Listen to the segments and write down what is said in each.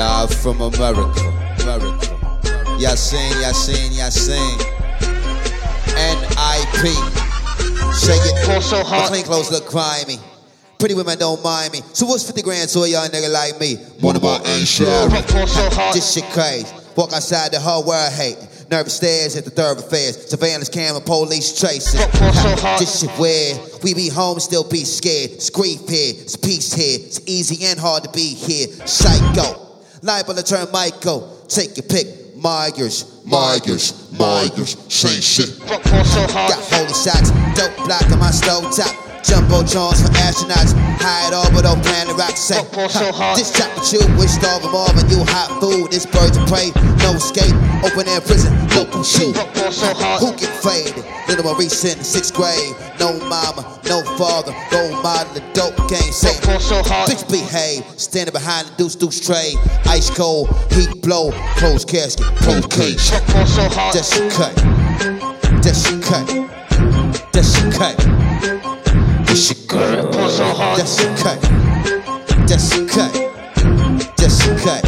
Live from America, America. Yasin, Yasin, Yasin. N.I.P. Shake it. Pull so hard. clean clothes look grimy. Pretty women don't mind me. So what's 50 grand to a young nigga like me? One of my ain't. Pull. This shit crazy. Walk outside the whole world hate. Nervous stares at the thoroughfares. Affairs. Surveillance camera, police. Pull so. This shit weird. We be home, still be scared. It's grief here, it's peace here. It's easy and hard to be here. Psycho. Liable to turn Michael. Take your pick. Myers, Myers, Myers. Same shit. Pull so hard. Got holy shots, dope block on my stove top. Jumbo Jones for astronauts. Hide all but don't plan to rock say. Fuck, fuck so hard. This chop with you, wish starve them all, and you hot food. This bird to prey, no escape. Open air prison, local shoot. So hard. Who get faded? Little Maurice in the sixth grade. No mama, no father. Role model, the dope game. Pull so hard. Bitch behave, standing behind the deuce deuce tray. Ice cold, heat blow, closed casket, closed cage. So hard. That's cut. That's cut. That's cut. That's your so. That's your cut. That's your cut. That's your cut.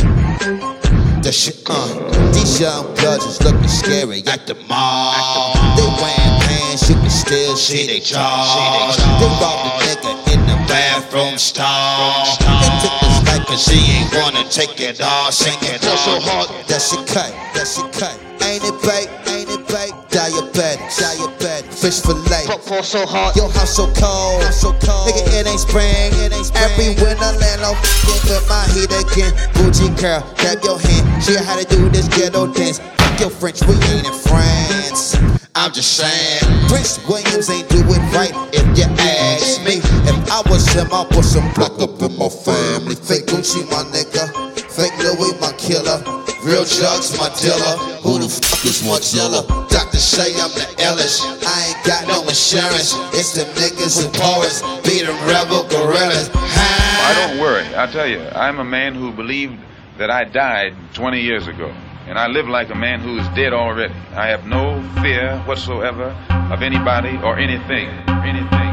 That's your uh. These young bloods looking scary at the mall. They wearing pants, you can still see they jaws. They robbed a nigga in the bathroom stall. They took this life cause he ain't wanna take it all, sing it all. That's your cut, that's your cut. Ain't it bait, fish fillet. Pull so hard. Your house so cold, house so cold. Nigga, it ain't spring, it ain't spring. Every winter land on with my heat again. Gucci girl, grab your hand. You how to do this ghetto dance. Fuck your French, we ain't in France. I'm just saying, Prince Williams ain't do it right if you ask me. If I was him, I'd put some block up in my family. Fake Gucci, my nigga. Fake Louis, my killer. Real drugs, my dealer. Who the fuck is Margiela? Say I'm the illest. I ain't got no insurance. It's them niggas and poets. Be them rebel gorillas. I don't worry. I tell you, I'm a man who believed that I died 20 years ago. And I live like a man who is dead already. I have no fear whatsoever of anybody or anything. Anything.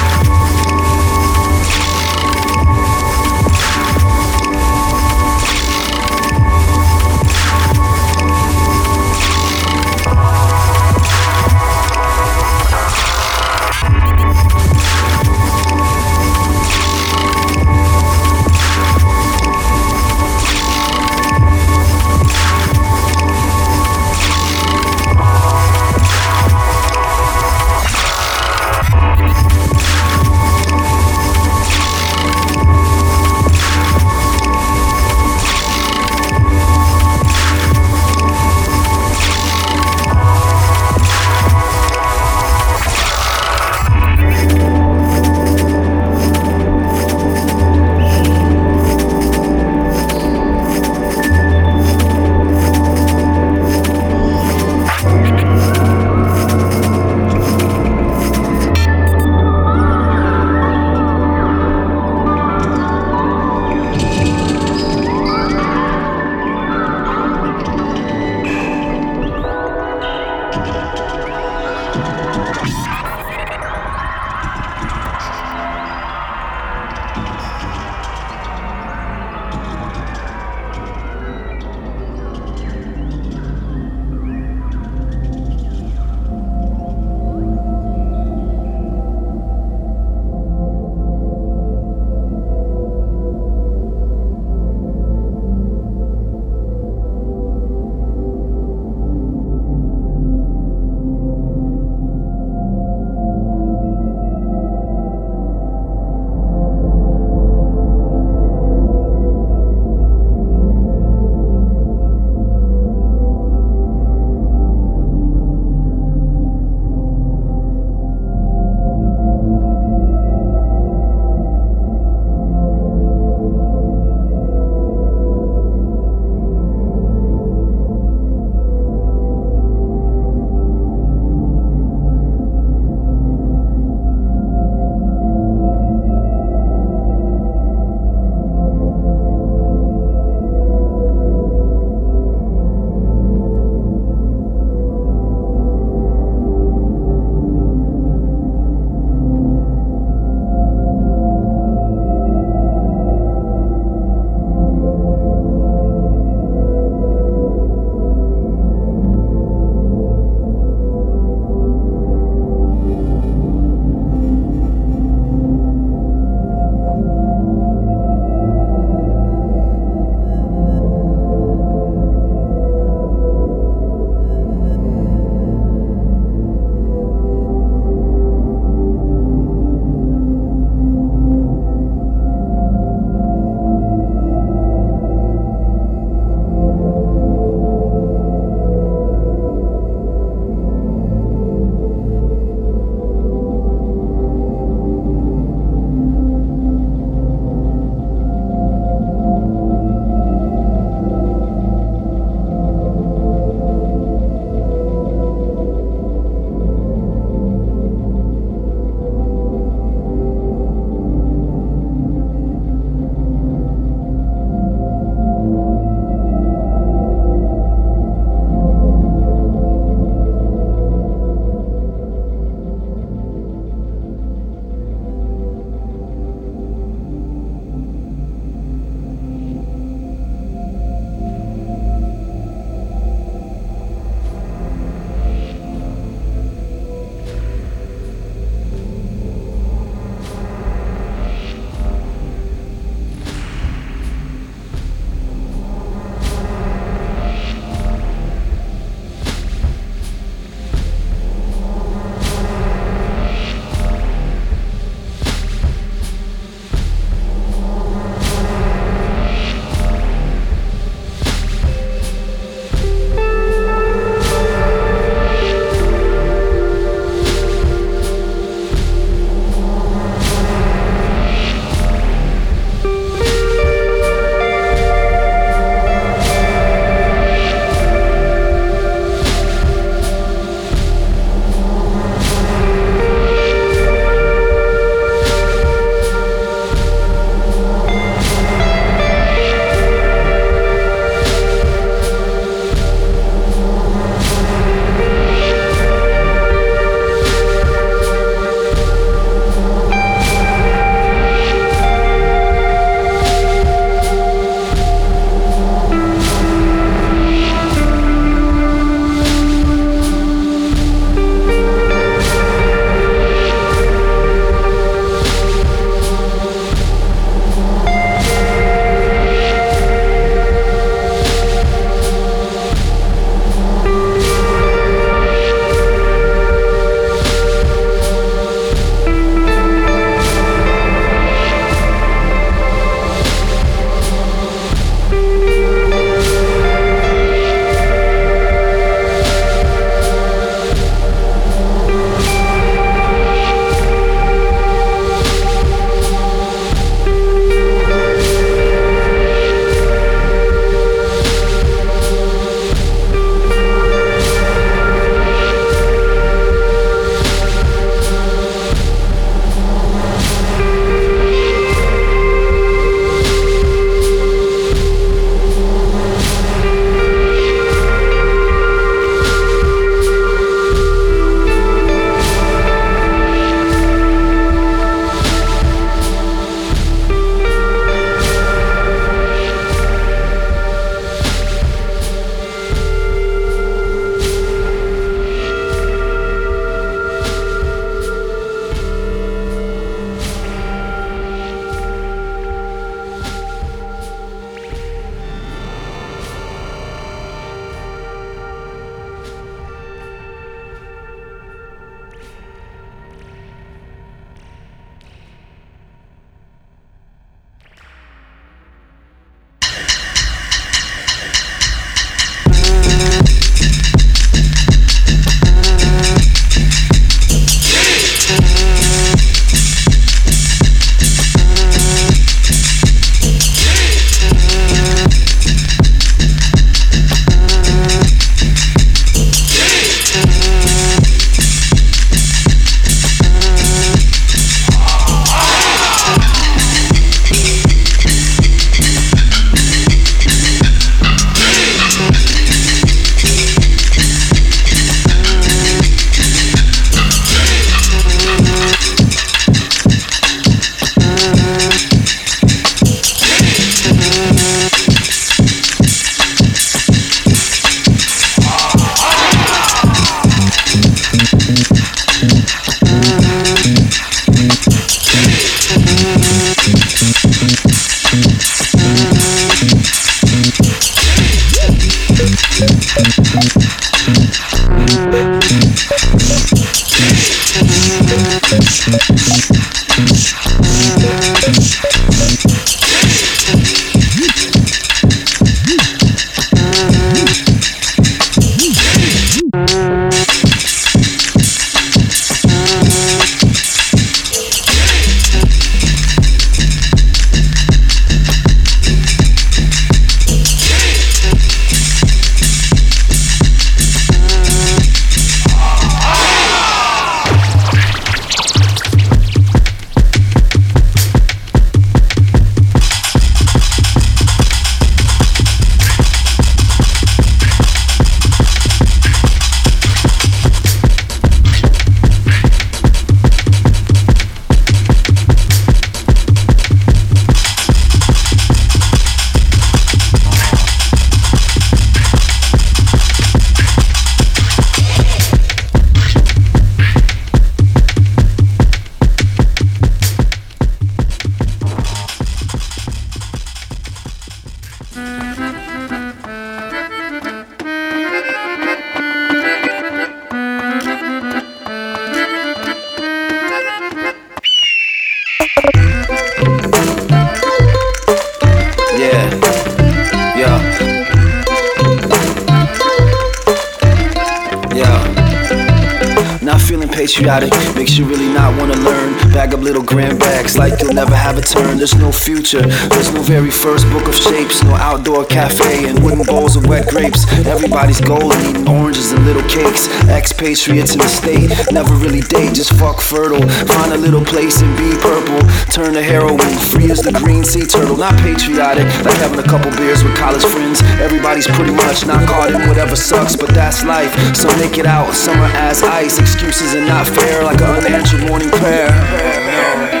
Future, there's no very first book of shapes, no outdoor cafe and wooden bowls of wet grapes. Everybody's golden, eating oranges and little cakes. Expatriates in the state, never really date, just fuck fertile. Find a little place and be purple. Turn to heroin, free as the green sea turtle. Not patriotic, like having a couple beers with college friends. Everybody's pretty much not caught in whatever sucks, but that's life. Some make it out, some are as ice. Excuses and not fair, like an unanswered morning prayer.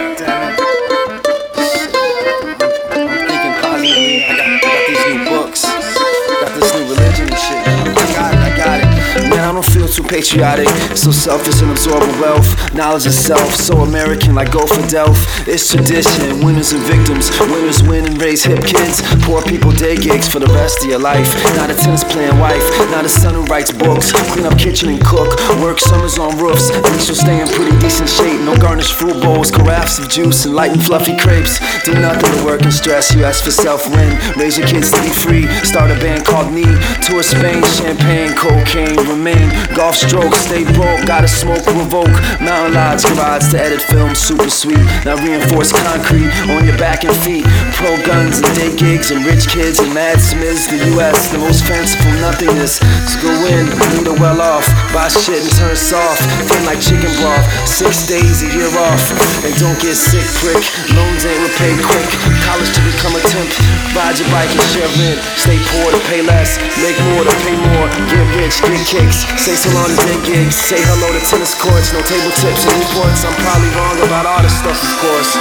Patriotic. So selfish and absorbing wealth. Knowledge of self, so American like go for Delph. It's tradition, winners and victims. Winners win and raise hip kids. Poor people day gigs for the rest of your life. Not a tennis playing wife, not a son who writes books. Clean up kitchen and cook. Work summers on roofs. At least you'll stay in pretty decent shape. No garnished fruit bowls, carafes of juice, and light and fluffy crepes. Do nothing to work and stress. You ask for self win. Raise your kids to be free. Start a band called Me. Tour Spain, champagne, cocaine, remain. Golf stroke, stay broke. Gotta smoke, revoke. Mountain lodge, garage to edit film, super sweet. Now reinforced concrete on your back and feet. Pro guns and day gigs and rich kids and mad smiths. The US, the most fanciful nothingness. Let's go in, lead a well off. Buy shit and turn soft. Thin like chicken broth. Six days, a year off. And don't get sick, prick. Loans ain't repaid quick. College to become a temp. Ride your bike and share rent. Stay poor to pay less. Make more to pay more. Get rich, get kicks. Say so long day gigs. Say hello to tennis courts. No table tips and reports. I'm probably wrong about all this stuff, of course.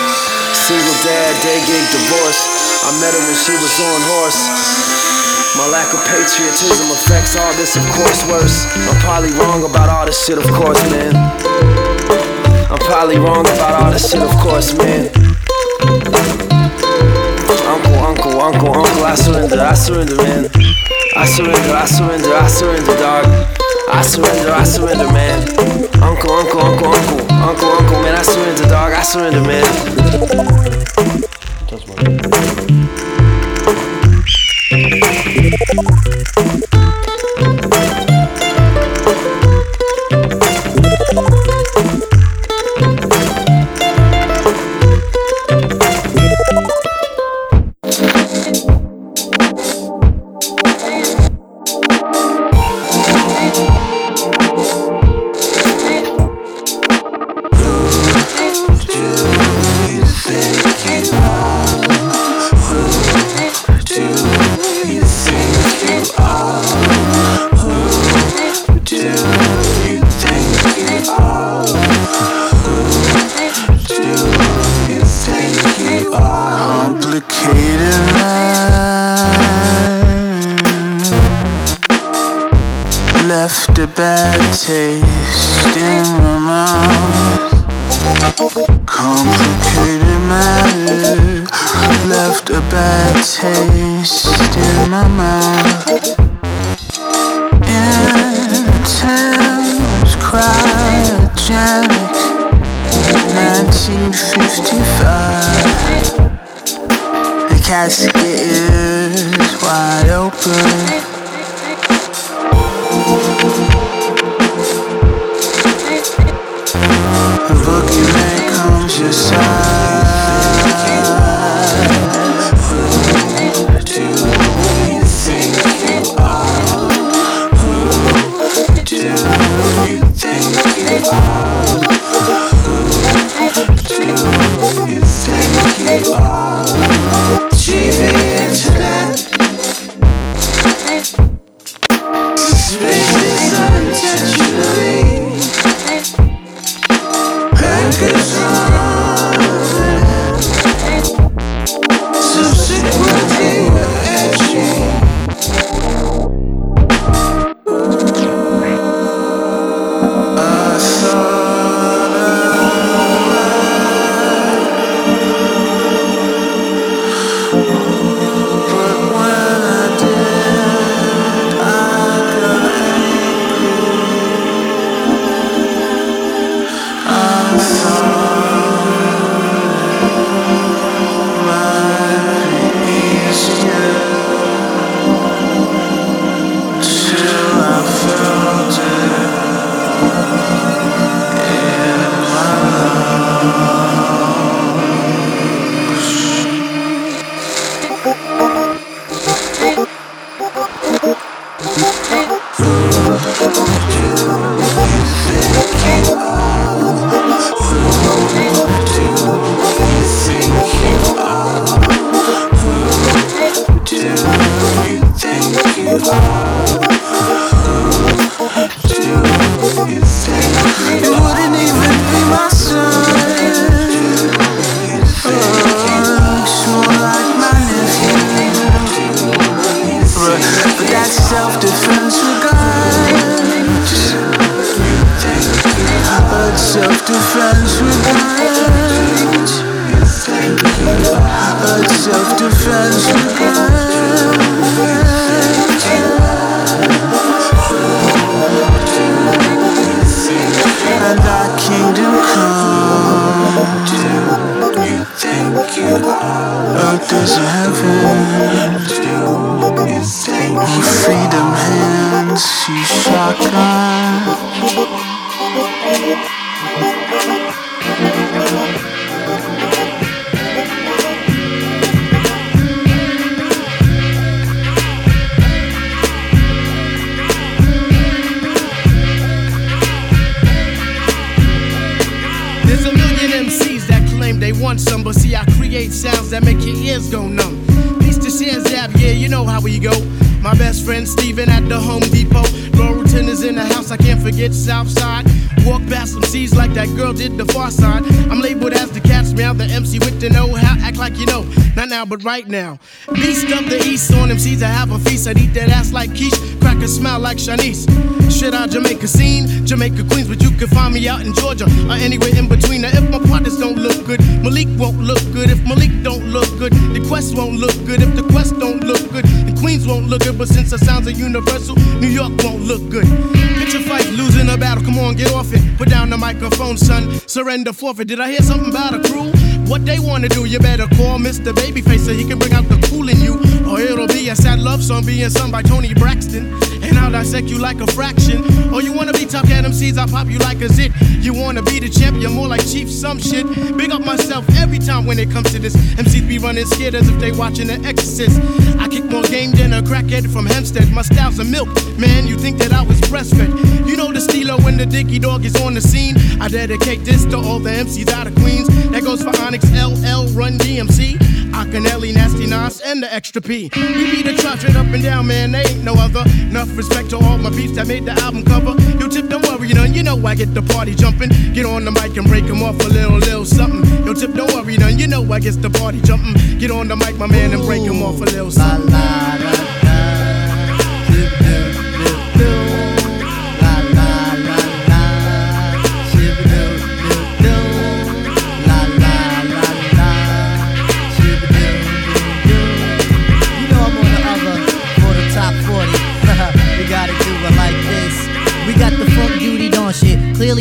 Single dad, day gig, divorce. I met her when she was on horse. My lack of patriotism affects all this, of course, worse. I'm probably wrong about all this shit, of course, man. I'm probably wrong about all this shit, of course, man. Uncle, uncle, uncle, uncle, I surrender, I surrender, man. I surrender, I surrender, I surrender, dog. I surrender, I surrender, man. Uncle, uncle, uncle, uncle, uncle, uncle, man, I surrender, dog. I surrender, man. bad taste in my mouth. Complicated matter left a bad taste in my mouth. Intense cryogenic 1955. The casket is wide open. They want some, but see, I create sounds that make your ears go numb. Piece to share zap, yeah, you know how we go. My best friend Steven at the Home Depot. Is in the house, I can't forget Southside. Walk past some C's like that girl did the far side. I'm labeled as the cat's meow, the MC with the know how. Act like you know, not now, but right now. Beast of the East on MCs, I have a feast. I'd eat that ass like quiche, crack a smile like Shanice. Shit out Jamaica scene, Jamaica Queens, but you can find me out in Georgia or anywhere in between. Now, if my partners don't look good, Malik won't look good. If Malik don't look good, the Quest won't look good. If the Quest don't look good, the Queens won't look good. But since the sounds are universal, New York won't look good. Picture fight, losing a battle. Come on, get off it. Put down the microphone, son. Surrender, forfeit. Did I hear something about a crew? What they wanna do, you better call Mr. Babyface so he can bring out the cool in you. Or it'll be a sad love song being sung by Toni Braxton. I'll dissect you like a fraction. Or you wanna be tough at MCs, I'll pop you like a zit. You wanna be the champ, you're more like Chief some shit. Big up myself every time when it comes to this. MCs be running scared as if they watching The Exorcist. I kick more game than a crackhead from Hempstead. My style's a milk, man. You think that I was breastfed? You the Dicky Dog is on the scene. I dedicate this to all the MCs out of Queens. That goes for Onyx, LL, Run DMC. Akinyele, Nasty Nas, and the Extra P. We be the straight up and down, man. They ain't no other. Enough respect to all my beats that made the album cover. Yo, Tip, don't worry, none. You know I get the party jumping. Get on the mic and break 'em off a little, little something. Yo, Tip, don't worry, none. You know I get the party jumping. Get on the mic, my man, and break 'em off a little something. You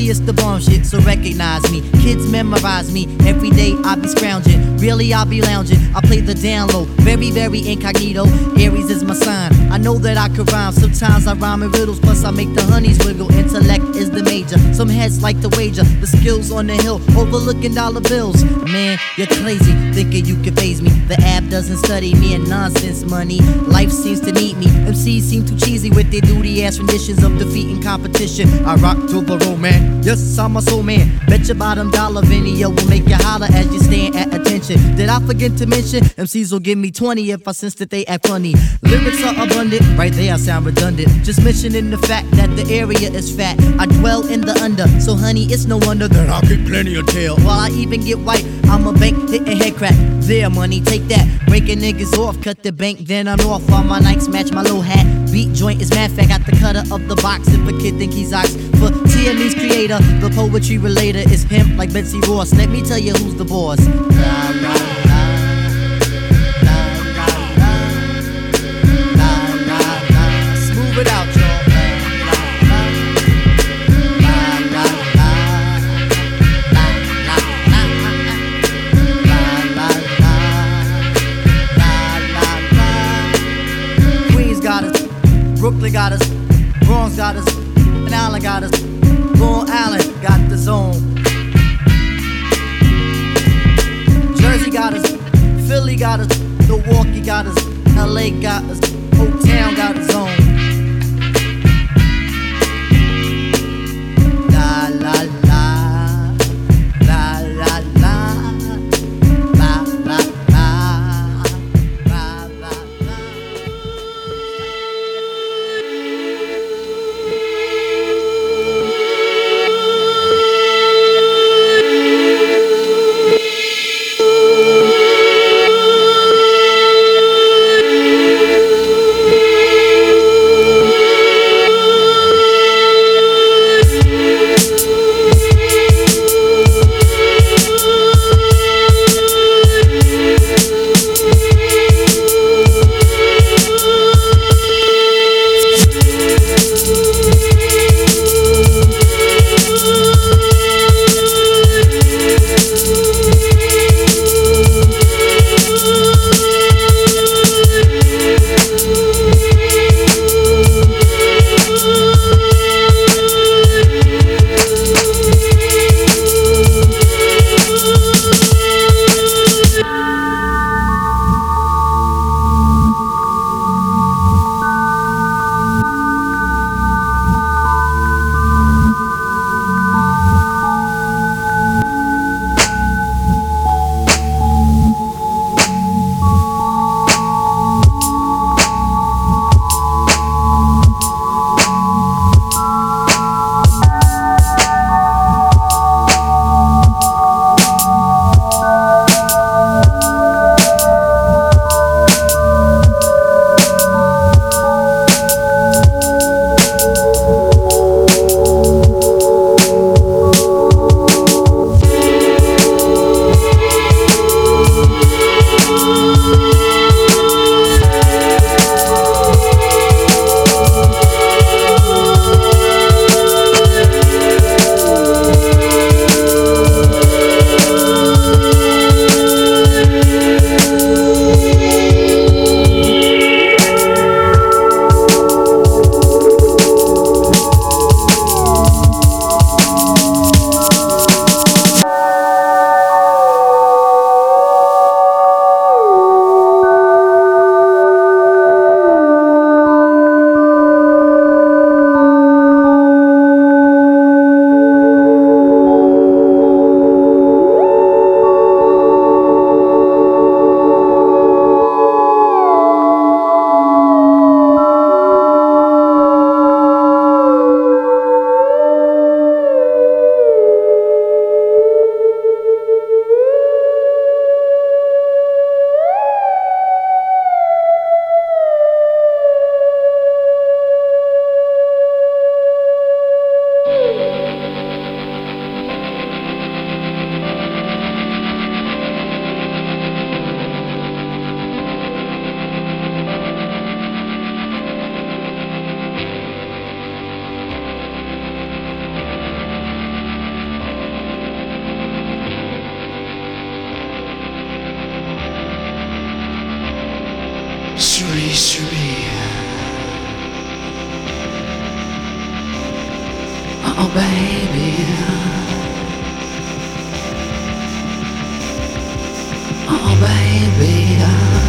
it's the bomb shit, so recognize me. Kids memorize me. Every day I be scrounging. Really I be lounging. I play the down low, very very incognito. Aries is my sign. I know that I could rhyme. Sometimes I rhyme in riddles, plus I make the honeys wiggle. Intellect is the major. Some heads like to wager. The skills on the hill, overlooking dollar bills. Man, you're crazy, thinking you can phase me. The app doesn't study me and nonsense money. Life seems to need me. MCs seem too cheesy with their duty ass renditions of defeating competition. I rock to the man. Yes, I'm a soul man. Bet your bottom dollar video will make you holler as you stand at attention. Did I forget to mention? MCs will give me 20 if I sense that they act funny. Lyrics are abundant, right there I sound redundant. Just mentioning the fact that the area is fat. I dwell in the under, so honey, it's no wonder that I get plenty of tail. While I even get white, I'm a bank hitting head crack. There, money, take that. Breaking niggas off, cut the bank, then I'm off. All my Nikes match my low hat. Beat joint is mad fat, got the cutter of the box. If a kid think he's ox, for TME's creator, the poetry relator is pimp like Betsy Ross. Let me tell you who's the boss. Got us, Milwaukee got us, LA got us, Oak Town got its baby. I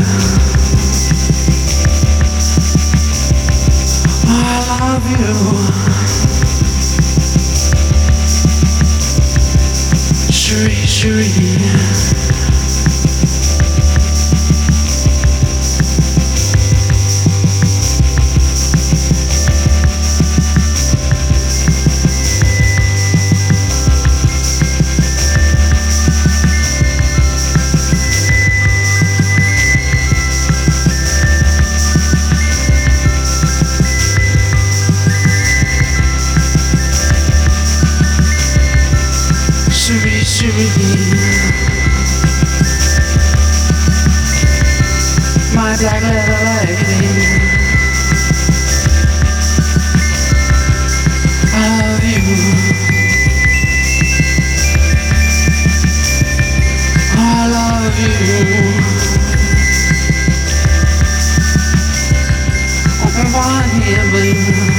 heaven.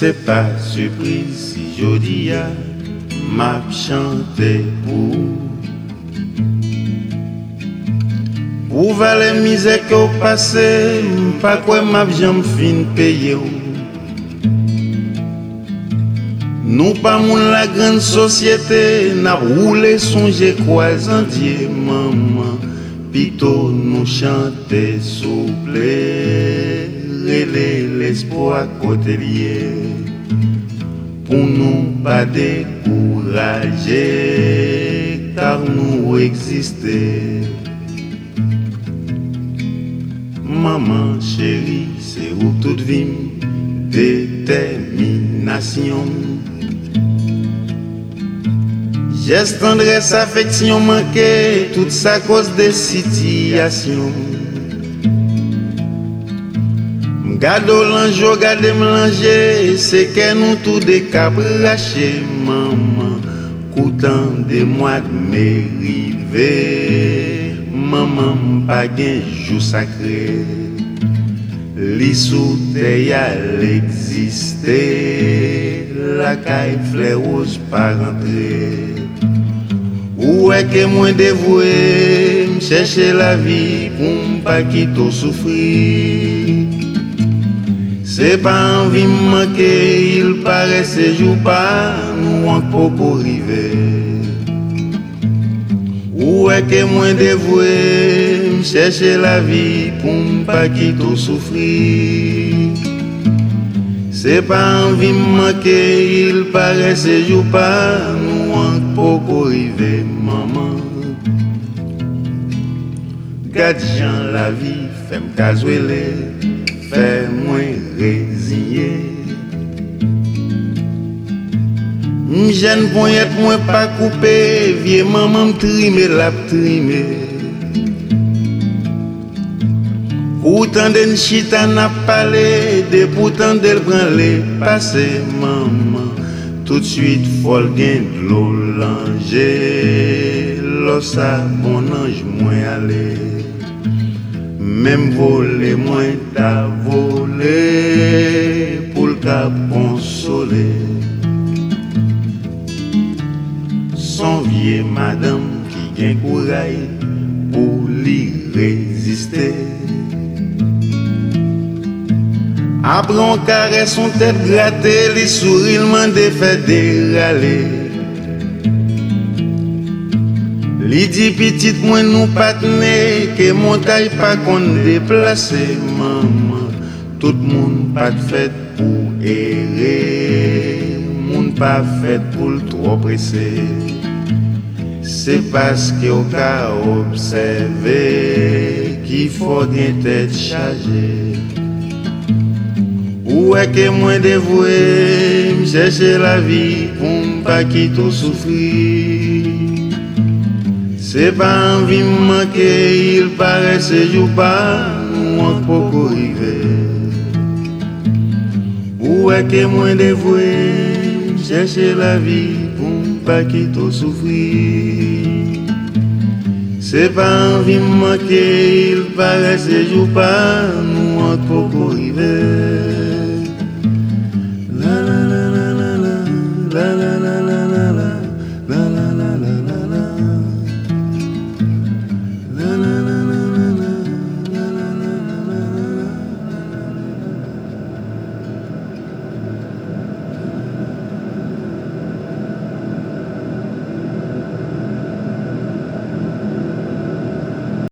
Se pa surprise jodi a Map chante pou Ou vale mize ke ou pase Pa kwe map jam fin peye ou Nou pa moun la gran sosyete, na roule sonje kwa zandye maman, pito nou chante souple. rele l'espoi kote liye, pou nou pa dekouraje, kar nou eksiste. Maman chéri, se ou tout vim, determinasyon. Gest tendres, afeksyon manke, tout sa kos de sitiyasyon. Gado lanjou, gade mlanje, seke nou tou dekab rache Maman, koutan de mwad me rive Maman pa gen jou sakre Li sou te yal egziste La kay fle ouz pa rentre. Ou e ke mwen devwe, mcheche la vi pou mpa ki tou soufri. Se pa anvi manke, il pare sejou pa, nou ank po pou rive. Ou eke mwen devwe, mcheche la vi pou mpa ki tou soufri. Se pa anvi manke, il pare sejou pa, nou ank po pou rive, maman. Gadi jan la vi, fem kazwele. fè mwen reziye M jen pon yet mwen pa koupe Vie maman m trime lap trime. Koutan den chita nap pale De poutan del pran le pase Maman tout suite fol gen dlo lanje Lo sa bon anj mwen ale. Mem vole mwen ta vole pou l'ka konsole. Son vie madame ki gen kouray pou li reziste. Apron kare son tep gratel, li souril man defet derale. Li di pitit mwen nou patne, ke montay pa kon deplase maman. Tout moun pat fet pou ere, moun pa fet pou l'tro prese. Se paske ou ka obseve, ki fò gen tèt chaje. Ou e ke mwen devwe, mcheche la vi, pou mpa ki tou soufri. Se pa anvi manke, il pare se jou pa, mwen poko rive. Ou eke mwen devwe, mcheche la vi pou mpa ki to soufri. Se pa anvi manke, il pare se jou pa, mwen poko rive.